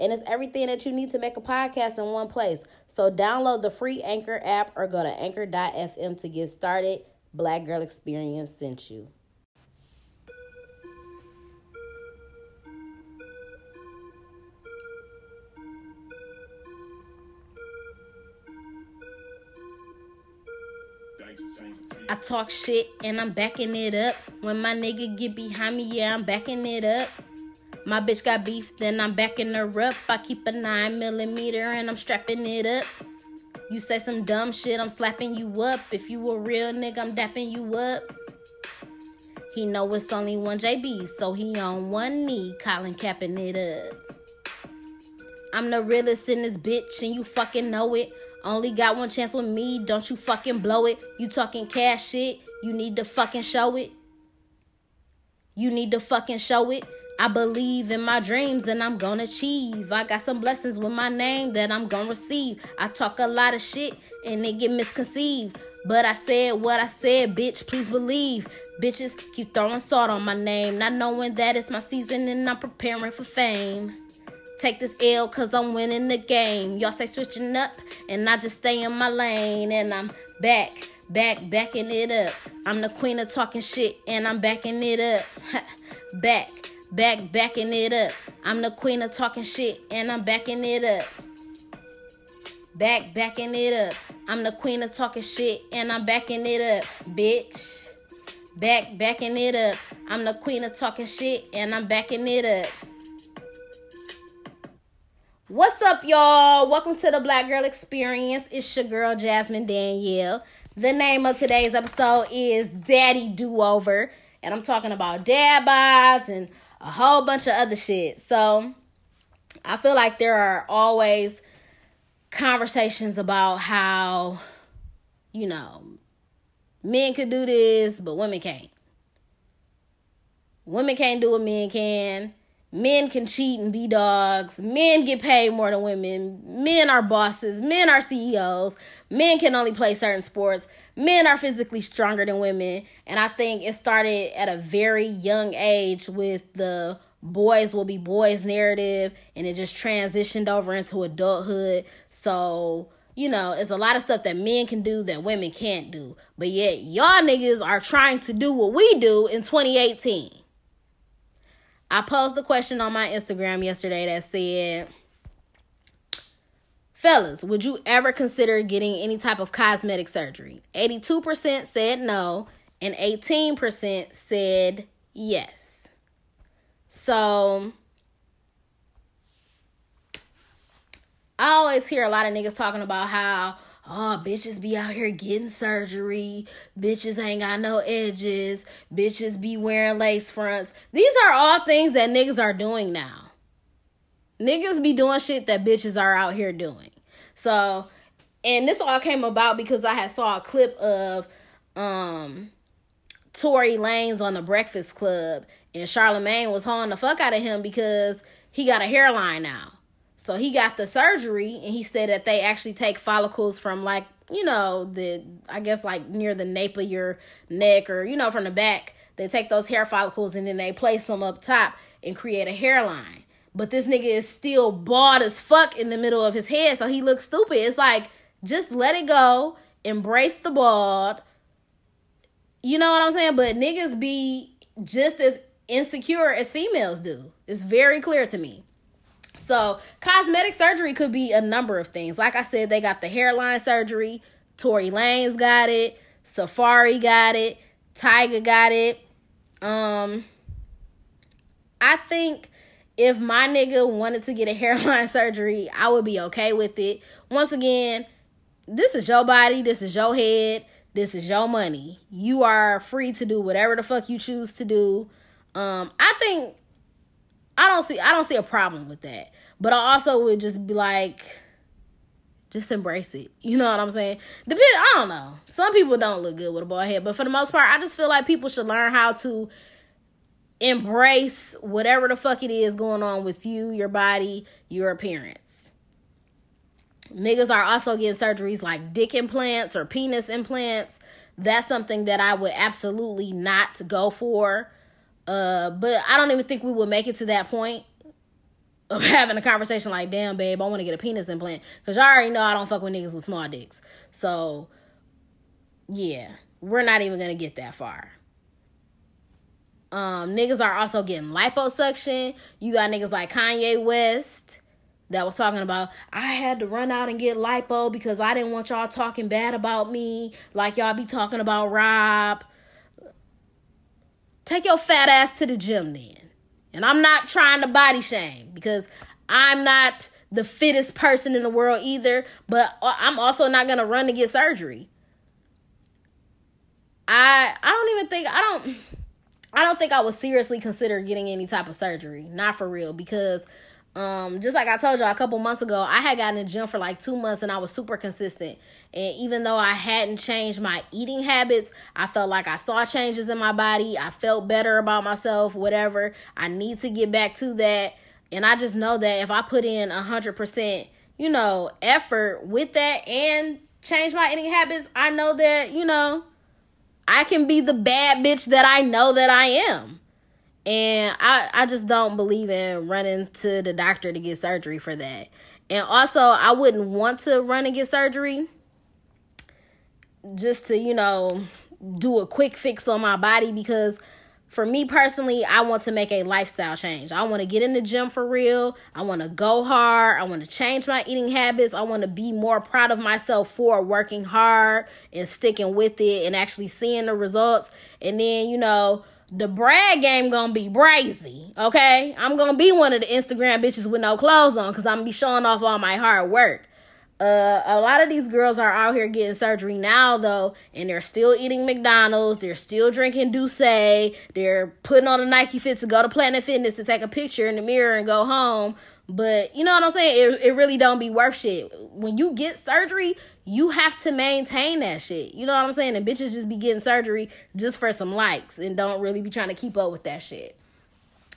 And it's everything that you need to make a podcast in one place. So download the free Anchor app or go to anchor.fm to get started. Black Girl Experience sent you. I talk shit and I'm backing it up. When my nigga get behind me, yeah, I'm backing it up. My bitch got beef, then I'm backing her up. I keep a 9 millimeter and I'm strapping it up. You say some dumb shit, I'm slapping you up. If you a real nigga, I'm dapping you up. He know it's only one JB, so he on one knee, Colin capping it up. I'm the realest in this bitch, and you fucking know it. Only got one chance with me, don't you fucking blow it. You talking cash shit, you need to fucking show it. You need to fucking show it. I believe in my dreams and I'm gonna achieve. I got some blessings with my name that I'm gonna receive. I talk a lot of shit and they get misconceived. But I said what I said, bitch, please believe. Bitches keep throwing salt on my name, not knowing that it's my season and I'm preparing for fame. Take this L cause I'm winning the game. Y'all say switching up and I just stay in my lane and I'm back, back, backing it up. I'm the queen of talking shit and I'm backing it up. back, back, backing it up. I'm the queen of talking shit and I'm backing it up. Back, backing it up. I'm the queen of talking shit and I'm backing it up, bitch. Back, backing it up. I'm the queen of talking shit and I'm backing it up. What's up, y'all? Welcome to the Black Girl Experience. It's your girl, Jasmine Danielle. The name of today's episode is Daddy Do Over, and I'm talking about dad bods and a whole bunch of other shit. So, I feel like there are always conversations about how, you know, men could do this, but women can't. Women can't do what men can Men can cheat and be dogs. Men get paid more than women. Men are bosses. Men are CEOs. Men can only play certain sports. Men are physically stronger than women. And I think it started at a very young age with the boys will be boys narrative and it just transitioned over into adulthood. So, you know, it's a lot of stuff that men can do that women can't do. But yet, y'all niggas are trying to do what we do in 2018. I posed a question on my Instagram yesterday that said, Fellas, would you ever consider getting any type of cosmetic surgery? 82% said no, and 18% said yes. So, I always hear a lot of niggas talking about how oh, bitches be out here getting surgery. Bitches ain't got no edges. Bitches be wearing lace fronts. These are all things that niggas are doing now. Niggas be doing shit that bitches are out here doing. So, and this all came about because I had saw a clip of um Tory Lanez on the Breakfast Club and Charlemagne was hauling the fuck out of him because he got a hairline now. So he got the surgery and he said that they actually take follicles from like, you know, the I guess like near the nape of your neck or you know from the back. They take those hair follicles and then they place them up top and create a hairline. But this nigga is still bald as fuck in the middle of his head, so he looks stupid. It's like just let it go, embrace the bald. You know what I'm saying? But niggas be just as insecure as females do. It's very clear to me. So, cosmetic surgery could be a number of things. Like I said, they got the hairline surgery. Tory Lanez got it. Safaree got it. Tyga got it. Um, I think if my nigga wanted to get a hairline surgery, I would be okay with it. Once again, this is your body. This is your head. This is your money. You are free to do whatever the fuck you choose to do. Um, I think I don't see I don't see a problem with that. But I also would just be like Just embrace it. You know what I'm saying? Depend I don't know. Some people don't look good with a bald head, but for the most part, I just feel like people should learn how to embrace whatever the fuck it is going on with you, your body, your appearance. Niggas are also getting surgeries like dick implants or penis implants. That's something that I would absolutely not go for. Uh, but I don't even think we would make it to that point of having a conversation like, damn, babe, I want to get a penis implant. Because y'all already know I don't fuck with niggas with small dicks. So, yeah, we're not even going to get that far. Um, niggas are also getting liposuction. You got niggas like Kanye West that was talking about I had to run out and get lipo because I didn't want y'all talking bad about me like y'all be talking about Rob. Take your fat ass to the gym then. And I'm not trying to body shame because I'm not the fittest person in the world either, but I'm also not going to run to get surgery. I I don't even think I don't I don't think I would seriously consider getting any type of surgery. Not for real because um just like I told y'all a couple months ago, I had gotten in the gym for like 2 months and I was super consistent. And even though I hadn't changed my eating habits, I felt like I saw changes in my body. I felt better about myself, whatever. I need to get back to that. And I just know that if I put in 100%, you know, effort with that and change my eating habits, I know that, you know, I can be the bad bitch that I know that I am. And I, I just don't believe in running to the doctor to get surgery for that. And also, I wouldn't want to run and get surgery just to, you know, do a quick fix on my body because for me personally, I want to make a lifestyle change. I want to get in the gym for real. I want to go hard. I want to change my eating habits. I want to be more proud of myself for working hard and sticking with it and actually seeing the results. And then, you know, the brag game gonna be brazy, okay? I'm gonna be one of the Instagram bitches with no clothes on because I'm gonna be showing off all my hard work. Uh, a lot of these girls are out here getting surgery now, though, and they're still eating McDonald's. They're still drinking Douce. They're putting on a Nike Fit to go to Planet Fitness to take a picture in the mirror and go home. But you know what I'm saying? It, it really don't be worth shit. When you get surgery, you have to maintain that shit. You know what I'm saying? And bitches just be getting surgery just for some likes and don't really be trying to keep up with that shit.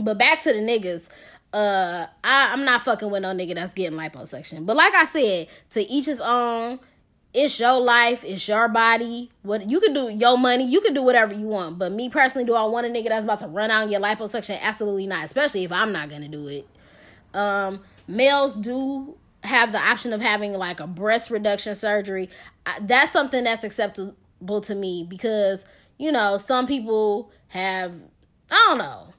But back to the niggas uh I, I'm not fucking with no nigga that's getting liposuction. But like I said, to each his own. It's your life, it's your body. What you can do, your money, you can do whatever you want. But me personally, do I want a nigga that's about to run out and get liposuction? Absolutely not. Especially if I'm not gonna do it. Um, males do have the option of having like a breast reduction surgery. That's something that's acceptable to me because you know some people have I don't know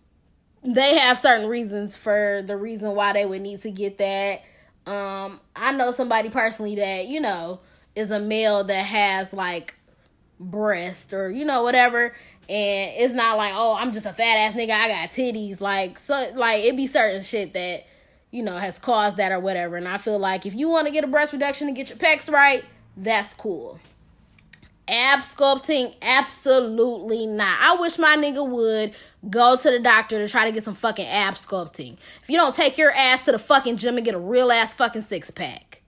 they have certain reasons for the reason why they would need to get that. Um, I know somebody personally that, you know, is a male that has like breast or, you know, whatever. And it's not like, oh, I'm just a fat ass nigga, I got titties. Like so like it be certain shit that, you know, has caused that or whatever. And I feel like if you want to get a breast reduction and get your pecs right, that's cool. Ab sculpting, absolutely not. I wish my nigga would go to the doctor to try to get some fucking ab sculpting. If you don't take your ass to the fucking gym and get a real ass fucking six pack.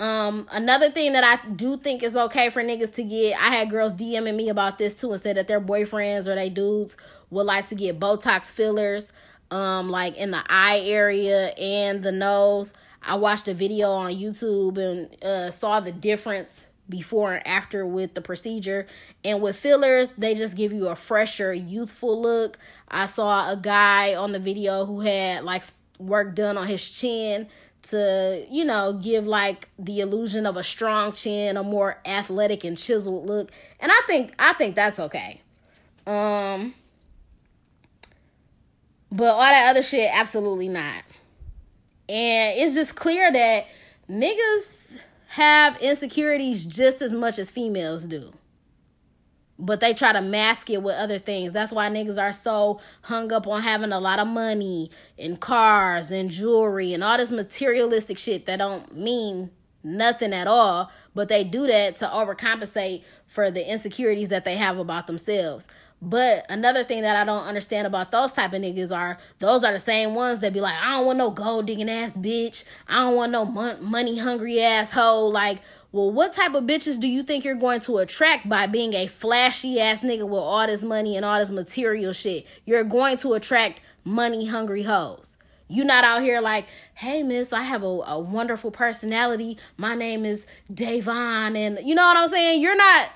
Um, another thing that I do think is okay for niggas to get, I had girls DMing me about this too and said that their boyfriends or they dudes would like to get Botox fillers, um, like in the eye area and the nose. I watched a video on YouTube and uh, saw the difference before and after with the procedure. And with fillers, they just give you a fresher, youthful look. I saw a guy on the video who had like work done on his chin to, you know, give like the illusion of a strong chin, a more athletic and chiseled look. And I think I think that's okay. Um but all that other shit absolutely not. And it's just clear that niggas have insecurities just as much as females do. But they try to mask it with other things. That's why niggas are so hung up on having a lot of money and cars and jewelry and all this materialistic shit that don't mean nothing at all. But they do that to overcompensate for the insecurities that they have about themselves. But another thing that I don't understand about those type of niggas are those are the same ones that be like, I don't want no gold digging ass bitch. I don't want no mon- money hungry asshole. Like, well, what type of bitches do you think you're going to attract by being a flashy ass nigga with all this money and all this material shit? You're going to attract money hungry hoes. You not out here like, hey miss, I have a, a wonderful personality. My name is Davon, and you know what I'm saying? You're not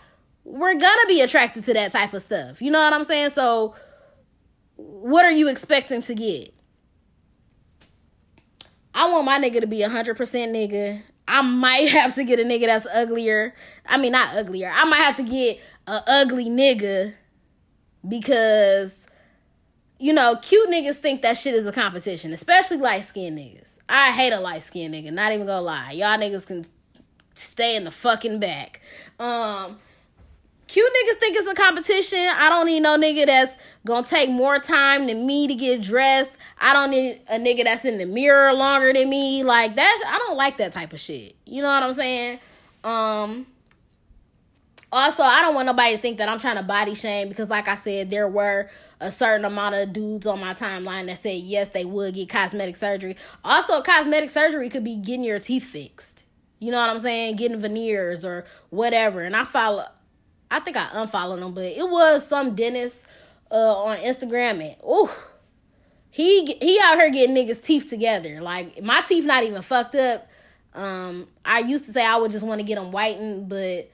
we're gonna be attracted to that type of stuff. You know what I'm saying? So what are you expecting to get? I want my nigga to be 100% nigga. I might have to get a nigga that's uglier. I mean, not uglier. I might have to get a ugly nigga because you know, cute niggas think that shit is a competition, especially light skinned niggas. I hate a light skinned nigga, not even gonna lie. Y'all niggas can stay in the fucking back. Um, cute niggas think it's a competition. I don't need no nigga that's gonna take more time than me to get dressed. I don't need a nigga that's in the mirror longer than me. Like that, I don't like that type of shit. You know what I'm saying? Um, also, I don't want nobody to think that I'm trying to body shame because, like I said, there were a certain amount of dudes on my timeline that said yes, they would get cosmetic surgery. Also, cosmetic surgery could be getting your teeth fixed. You know what I'm saying? Getting veneers or whatever. And I follow, I think I unfollowed him, but it was some dentist uh, on Instagram and ooh, he he out here getting niggas teeth together. Like my teeth not even fucked up. Um, I used to say I would just want to get them whitened, but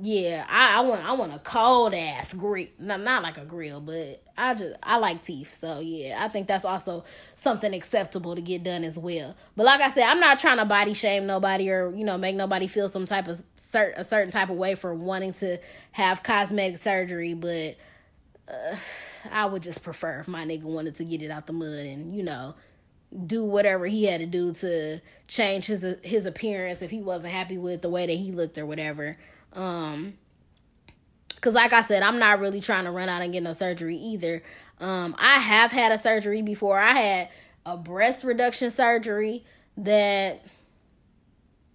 yeah, I, I want I want a cold ass grill. Not not like a grill, but I just I like teeth. So yeah, I think that's also something acceptable to get done as well. But like I said, I'm not trying to body shame nobody or you know make nobody feel some type of cert a certain type of way for wanting to have cosmetic surgery, but uh, I would just prefer if my nigga wanted to get it out the mud and you know do whatever he had to do to change his his appearance if he wasn't happy with the way that he looked or whatever. Um, cause like I said, I'm not really trying to run out and get no surgery either. Um, I have had a surgery before. I had a breast reduction surgery that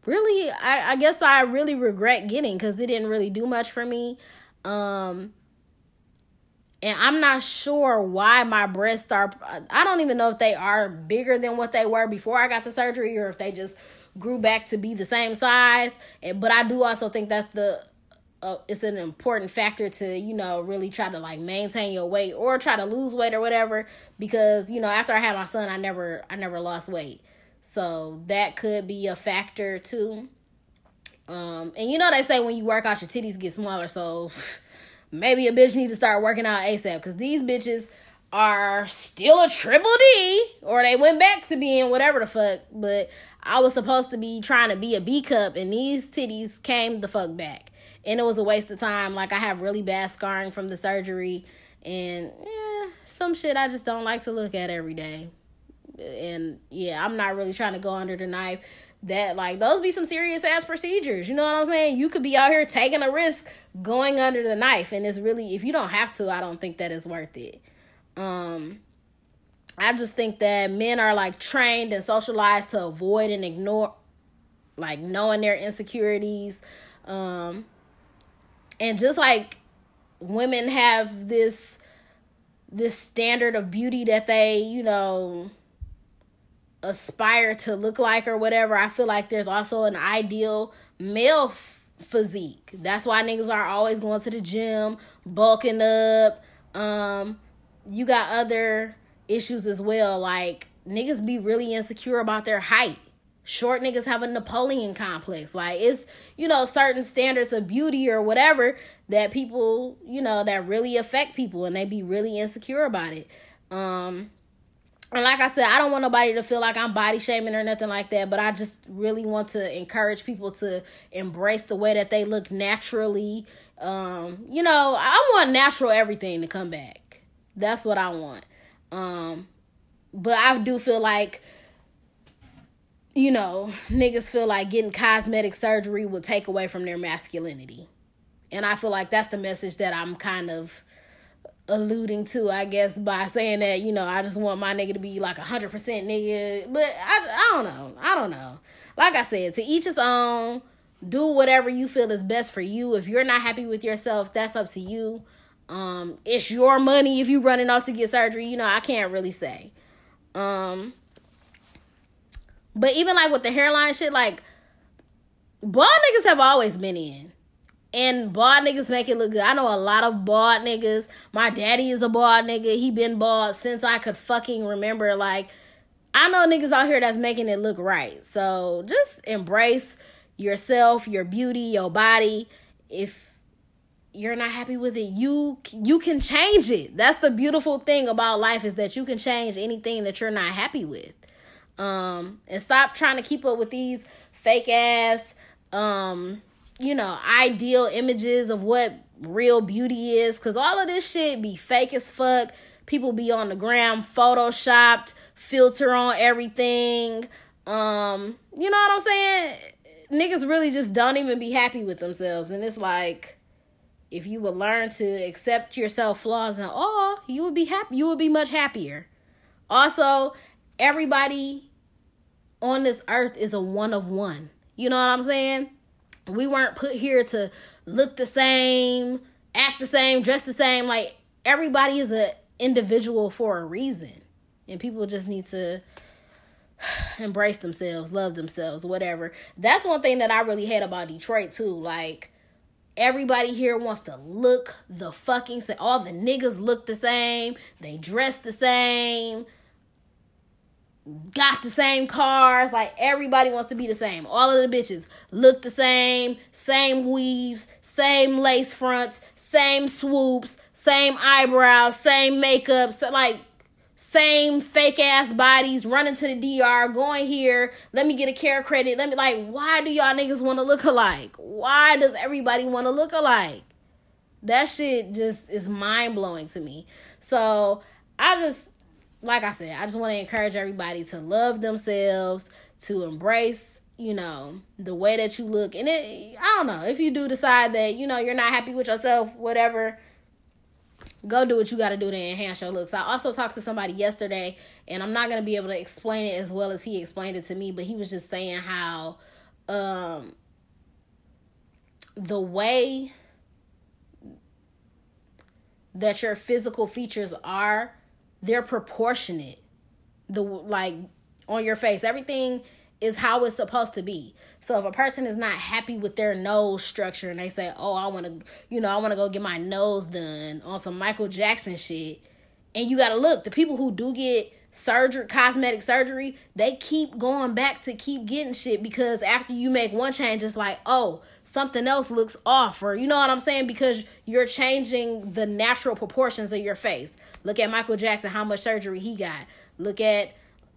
really I, I guess I really regret getting because it didn't really do much for me. Um and I'm not sure why my breasts are I don't even know if they are bigger than what they were before I got the surgery or if they just grew back to be the same size. But I do also think that's the uh, it's an important factor to you know really try to like maintain your weight or try to lose weight or whatever. Because you know after I had my son I never I never lost weight. So that could be a factor too. Um and you know they say when you work out your titties get smaller. So maybe a bitch need to start working out ASAP because these bitches are still a triple D or they went back to being whatever the fuck but I was supposed to be trying to be a B cup, and these titties came the fuck back. And it was a waste of time. Like, I have really bad scarring from the surgery, and some shit I just don't like to look at every day. And yeah, I'm not really trying to go under the knife. That, like, those be some serious ass procedures. You know what I'm saying? You could be out here taking a risk going under the knife, and it's really, if you don't have to, I don't think that is worth it. Um, I just think that men are like trained and socialized to avoid and ignore like knowing their insecurities. Um and just like women have this this standard of beauty that they, you know, aspire to look like or whatever, I feel like there's also an ideal male f- physique. That's why niggas are always going to the gym, bulking up. Um you got other issues as well. Like niggas be really insecure about their height. Short niggas have a Napoleon complex. Like it's, you know, certain standards of beauty or whatever that people, you know, that really affect people and they be really insecure about it. Um and like I said, I don't want nobody to feel like I'm body shaming or nothing like that, but I just really want to encourage people to embrace the way that they look naturally. Um, you know, I want natural everything to come back. That's what I want. Um, but I do feel like, you know, niggas feel like getting cosmetic surgery will take away from their masculinity. And I feel like that's the message that I'm kind of alluding to, I guess, by saying that, you know, I just want my nigga to be like 100% nigga. But I, I don't know. I don't know. Like I said, to each his own. Do whatever you feel is best for you. If you're not happy with yourself, that's up to you. Um, it's your money if you running off to get surgery. You know, I can't really say. Um, but even like with the hairline shit, like bald niggas have always been in. And bald niggas make it look good. I know a lot of bald niggas. My daddy is a bald nigga. He been bald since I could fucking remember. Like, I know niggas out here that's making it look right. So just embrace yourself, your beauty, your body. If you're not happy with it, you you can change it. That's the beautiful thing about life is that you can change anything that you're not happy with. Um and stop trying to keep up with these fake ass um you know, ideal images of what real beauty is cuz all of this shit be fake as fuck. People be on the gram photoshopped, filter on everything. Um, you know what I'm saying? Niggas really just don't even be happy with themselves and it's like if you would learn to accept yourself flaws and all, you would be happy. You would be much happier. Also, everybody on this earth is a one of one. You know what I'm saying? We weren't put here to look the same, act the same, dress the same. Like everybody is a individual for a reason. And people just need to embrace themselves, love themselves, whatever. That's one thing that I really hate about Detroit too. Like everybody here wants to look the fucking same. All the niggas look the same. They dress the same got the same cars. Like everybody wants to be the same. All of the bitches look the same, same weaves, same lace fronts, same swoops, same eyebrows, same makeup. So like same fake ass bodies running to the DR, going here. Let me get a care credit. Let me like, why do y'all niggas want to look alike? Why does everybody want to look alike? That shit just is mind blowing to me. So I just like I said, I just want to encourage everybody to love themselves, to embrace, you know, the way that you look. And it, I don't know, if you do decide that, you know, you're not happy with yourself, whatever, go do what you got to do to enhance your looks. I also talked to somebody yesterday, and I'm not going to be able to explain it as well as he explained it to me, but he was just saying how um the way that your physical features are they're proportionate. The like on your face, everything is how it's supposed to be. So if a person is not happy with their nose structure and they say, "Oh, I want to, you know, I want to go get my nose done on some Michael Jackson shit," and you got to look, the people who do get surgery, cosmetic surgery, they keep going back to keep getting shit because after you make one change, it's like, oh, something else looks off, or you know what I'm saying? Because you're changing the natural proportions of your face. Look at Michael Jackson, how much surgery he got. Look at,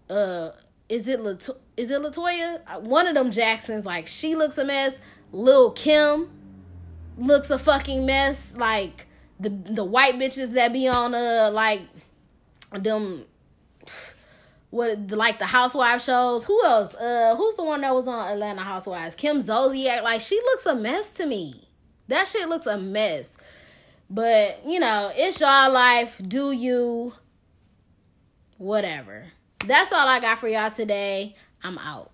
uh, is it Lato- is it Latoya? One of them Jacksons, like she looks a mess. Lil Kim looks a fucking mess. Like the the white bitches that be on uh like them what like the housewife shows. Who else? Uh who's the one that was on Atlanta Housewives? Kim Zolciak. Like she looks a mess to me. That shit looks a mess. But, you know, it's y'all life. Do you whatever. That's all I got for y'all today. I'm out.